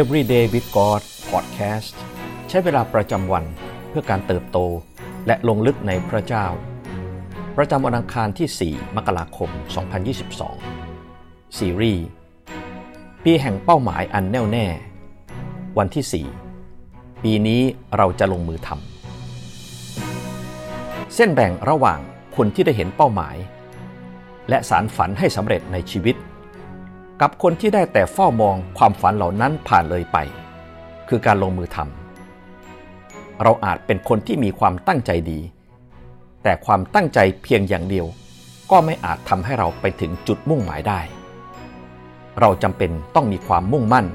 Everyday with God Podcast ใช้เวลาประจำวันเพื่อการเติบโตและลงลึกในพระเจ้า ประจำวันอังคารที่ 4 มกราคม 2022 ซีรีส์ปีแห่งเป้าหมายอันแน่วแน่ วันที่ 4 ปีนี้เราจะลงมือทำเส้นแบ่งระหว่างคนที่ได้เห็นเป้าหมาย และสารฝันให้สำเร็จในชีวิต กับคนที่ได้แต่เฝ้ามองความฝันเหล่านั้นผ่านเลยไป คือการลงมือทำเราอาจเป็นคนที่มีความตั้งใจดี แต่ความตั้งใจเพียงอย่างเดียว ก็ไม่อาจทำให้เราไปถึงจุดมุ่งหมายได้ เราจำเป็นต้องมีความมุ่งมั่น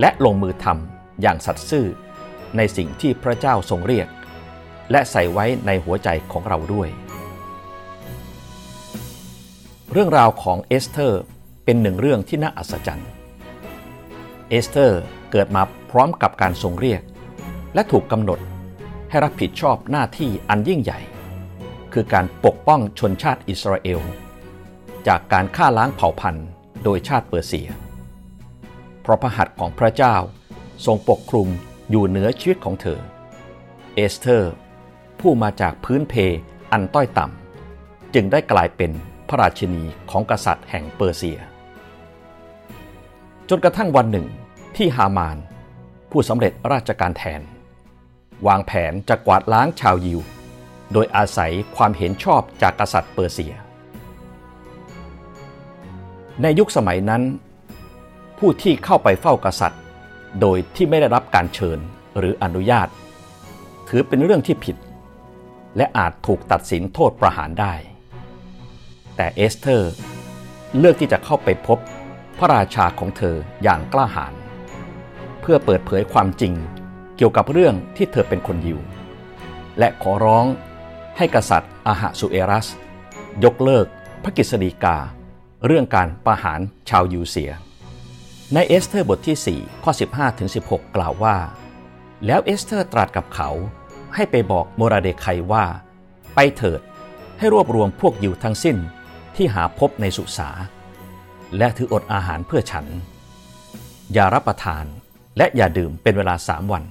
และลงมือทำอย่างสัตย์ซื่อในสิ่งที่พระเจ้าทรงเรียก และใส่ไว้ในหัวใจของเราด้วย เรื่องราวของเอสเธอร์ เป็นหนึ่งเรื่องที่น่าอัศจรรย์ เอสเธอร์เกิดมาพร้อมกับการทรงเรียก และถูกกำหนดให้รับผิดชอบหน้าที่อันยิ่งใหญ่ คือการปกป้องชนชาติอิสราเอล จากการฆ่าล้างเผ่าพันธุ์โดยชาติเปอร์เซีย เพราะพระหัตถ์ของพระเจ้าทรงปกคลุมอยู่เหนือชีวิตของเธอ เอสเธอร์ ผู้มาจากพื้นเพอันต้อยต่ำจึงได้กลายเป็นพระราชินีของกษัตริย์แห่งเปอร์เซีย จนกระทั่งวันหนึ่งที่ฮามาน ผู้สำเร็จราชการแทน วางแผนจะกวาดล้างชาวยิว โดยอาศัยความเห็นชอบจากกษัตริย์เปอร์เซีย ในยุคสมัยนั้น ผู้ที่เข้าไปเฝ้ากษัตริย์ โดยที่ไม่ได้รับการเชิญหรืออนุญาต ถือเป็นเรื่องที่ผิด และอาจถูกตัดสินโทษประหารได้ แต่เอสเธอร์เลือกที่จะเข้าไปพบ พระราชาของเธออย่างกล้าหาญเพื่อเปิดเผยความจริงเกี่ยวกับเรื่องที่เธอเป็นคนยิว และขอร้องให้กษัตริย์อาหาสุเอรัส ยกเลิกพระกฤษฎีกา เรื่องการประหารชาวยิวเสีย ในเอสเธอร์บทที่ 4 ข้อ 15ถึง16 กล่าวว่า แล้วเอสเธอร์ตรัสกับเขาให้ไปบอกโมราเดคัยว่า ไปเถิดให้รวบรวมพวกยิวทั้งสิ้นที่หาพบในสุสา และถืออดอาหารเพื่อฉัน อย่ารับประทานและอย่าดื่มเป็นเวลาสามวัน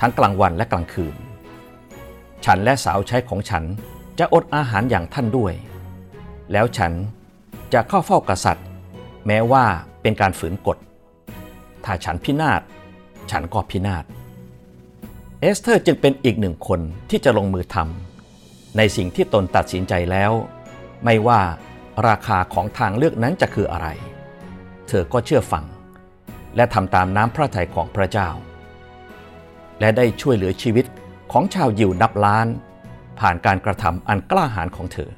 ทั้งกลางวันและกลางคืน ฉันและสาวใช้ของฉันจะอดอาหารอย่างท่านด้วย แล้วฉันจะเข้าเฝ้ากษัตริย์ แม้ว่าเป็นการฝืนกฎ ถ้าฉันพินาศ ฉันก็พินาศ เอสเธอร์จึงเป็นอีกหนึ่งคนที่จะลงมือทำในสิ่งที่ตนตัดสินใจแล้ว ไม่ว่า ราคาของทางเลือกนั้นจะคืออะไร เธอก็เชื่อฟัง และทำตามน้ำพระทัยของพระเจ้า และได้ช่วยเหลือชีวิตของชาวยิวนับล้าน ผ่านการกระทำอันกล้าหาญของเธอ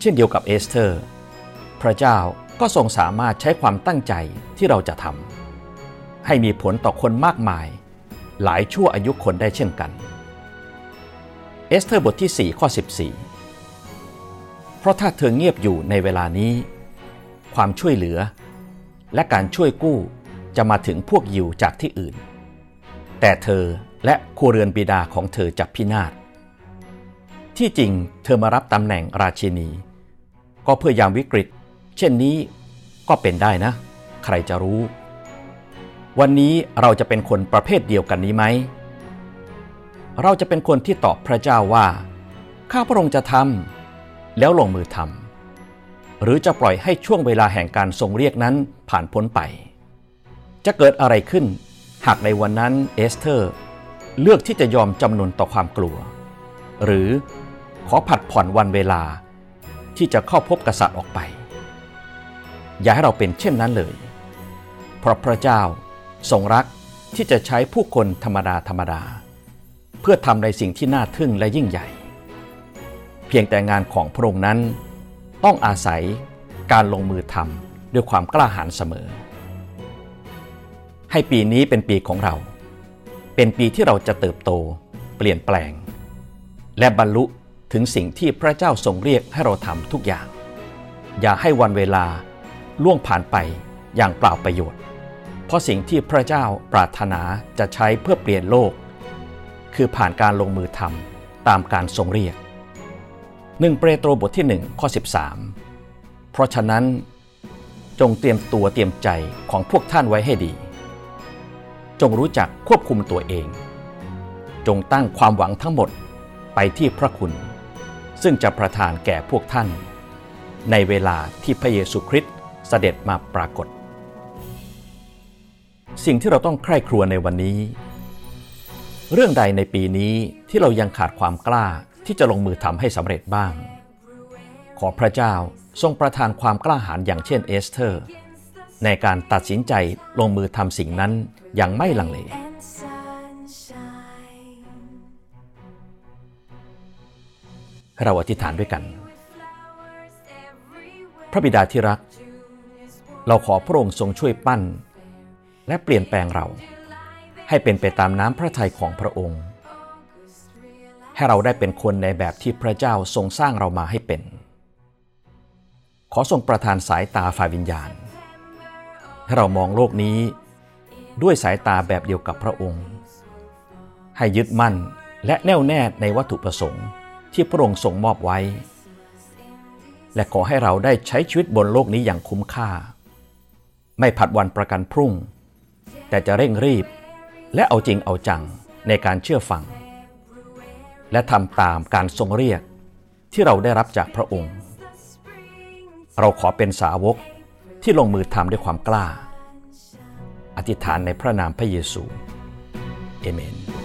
เช่นเดียวกับเอสเธอร์ พระเจ้าก็ทรงสามารถใช้ความตั้งใจที่เราจะทำให้มีผลต่อคนมากมาย หลายชั่วอายุคนได้เช่นกัน เอสเธอร์บทที่ 4 ข้อ 14 ราะถ้าเธอเงียบอยู่ในเวลานี้ ความช่วยเหลือ และการช่วยกู้จะมาถึงพวกยิวจากที่อื่น แต่เธอและครัวเรือนบิดาของเธอจับพินาศ ที่จริงเธอมารับตำแหน่งราชินี ก็เพื่อยามวิกฤต เช่นนี้ก็เป็นได้นะ ใครจะรู้ วันนี้เราจะเป็นคนประเภทเดียวกันนี้ไหม เราจะเป็นคนที่ตอบพระเจ้าว่า ข้าพระองค์จะทำ แล้วลงมือทำหรือจะปล่อยให้ช่วงเวลาแห่งการทรงเรียกนั้นผ่านพ้นไป จะเกิดอะไรขึ้น หากในวันนั้นเอสเธอร์ เลือกที่จะยอมจำนนต่อความกลัว หรือขอผัดผ่อนวันเวลาที่จะเข้าพบกษัตริย์ออกไป อย่าให้เราเป็นเช่นนั้นเลย เพราะพระเจ้าทรงรักที่จะใช้ผู้คนธรรมดาธรรมดา เพื่อทำในสิ่งที่น่าทึ่งและยิ่งใหญ่ เพียงแต่งานของพระองค์นั้น ต้องอาศัยการลงมือทำด้วยความกล้าหาญเสมอ ให้ปีนี้เป็นปีของเรา เป็นปีที่เราจะเติบโต เปลี่ยนแปลง และบรรลุถึงสิ่งที่พระเจ้าทรงเรียกให้เราทำทุกอย่าง อย่าให้วันเวลาล่วงผ่านไปอย่างเปล่าประโยชน์ เพราะสิ่งที่พระเจ้าปรารถนาจะใช้เพื่อเปลี่ยนโลก คือผ่านการลงมือทำตามการทรงเรียก หนึ่งเปโตรบทที่ 1 ข้อ 13 เพราะฉะนั้นจงเตรียมตัวเตรียมใจของพวกท่านไว้ให้ดี จงรู้จักควบคุมตัวเอง จงตั้งความหวังทั้งหมดไปที่พระคุณ ซึ่งจะประทานแก่พวกท่าน ในเวลาที่พระเยซูคริสต์เสด็จมาปรากฏ สิ่งที่เราต้องใคร่ครัวในวันนี้ เรื่องใดในปีนี้ที่เรายังขาดความกล้า ที่จะลงมือทำให้สำเร็จบ้าง ขอพระเจ้าทรงประทานความกล้าหาญอย่างเช่นเอสเธอร์ ในการตัดสินใจลงมือทำสิ่งนั้นอย่างไม่ลังเลเราอธิษฐานด้วยกัน พระบิดาที่รัก เราขอพระองค์ทรงช่วยปั้น และเปลี่ยนแปลงเรา ให้เป็นไปตามน้ำพระทัยของพระองค์ ให้เราได้เป็นคนในแบบที่พระเจ้าทรงสร้างเรามาให้เป็น ขอทรงประทานสายตาฝ่ายวิญญาณ ให้เรามองโลกนี้ด้วยสายตาแบบเดียวกับพระองค์ ให้ยึดมั่นและแน่วแน่ในวัตถุประสงค์ที่พระองค์ทรงมอบไว้ และขอให้เราได้ใช้ชีวิตบนโลกนี้อย่างคุ้มค่า ไม่ผัดวันประกันพรุ่ง แต่จะเร่งรีบและเอาจริงเอาจังในการเชื่อฟัง และทำตามการทรงเรียกที่เราได้รับจากพระองค์ เราขอเป็นสาวกที่ลงมือทำด้วยความกล้า อธิษฐานในพระนามพระเยซู เอเมน